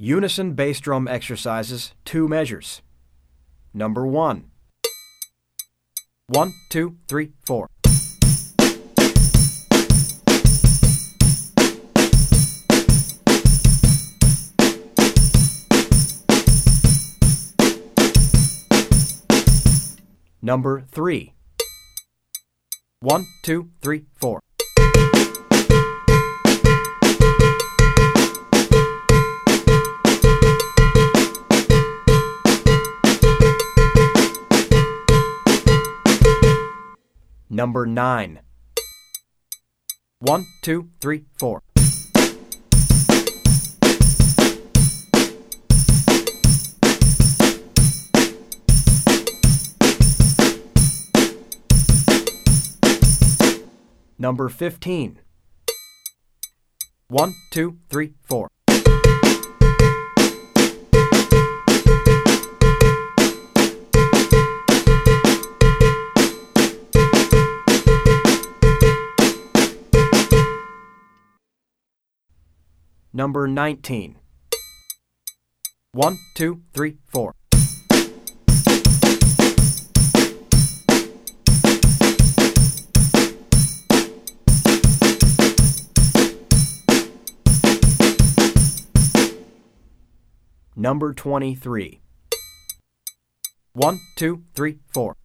Unison bass drum exercises, two measures. Number one. One, two, three, four. Number three. One, two, three, four. Number nine. One, two, three, four. Number 15. One, two, three, four. Number 19. One, two, three, four. Number 23. One, two, three, four.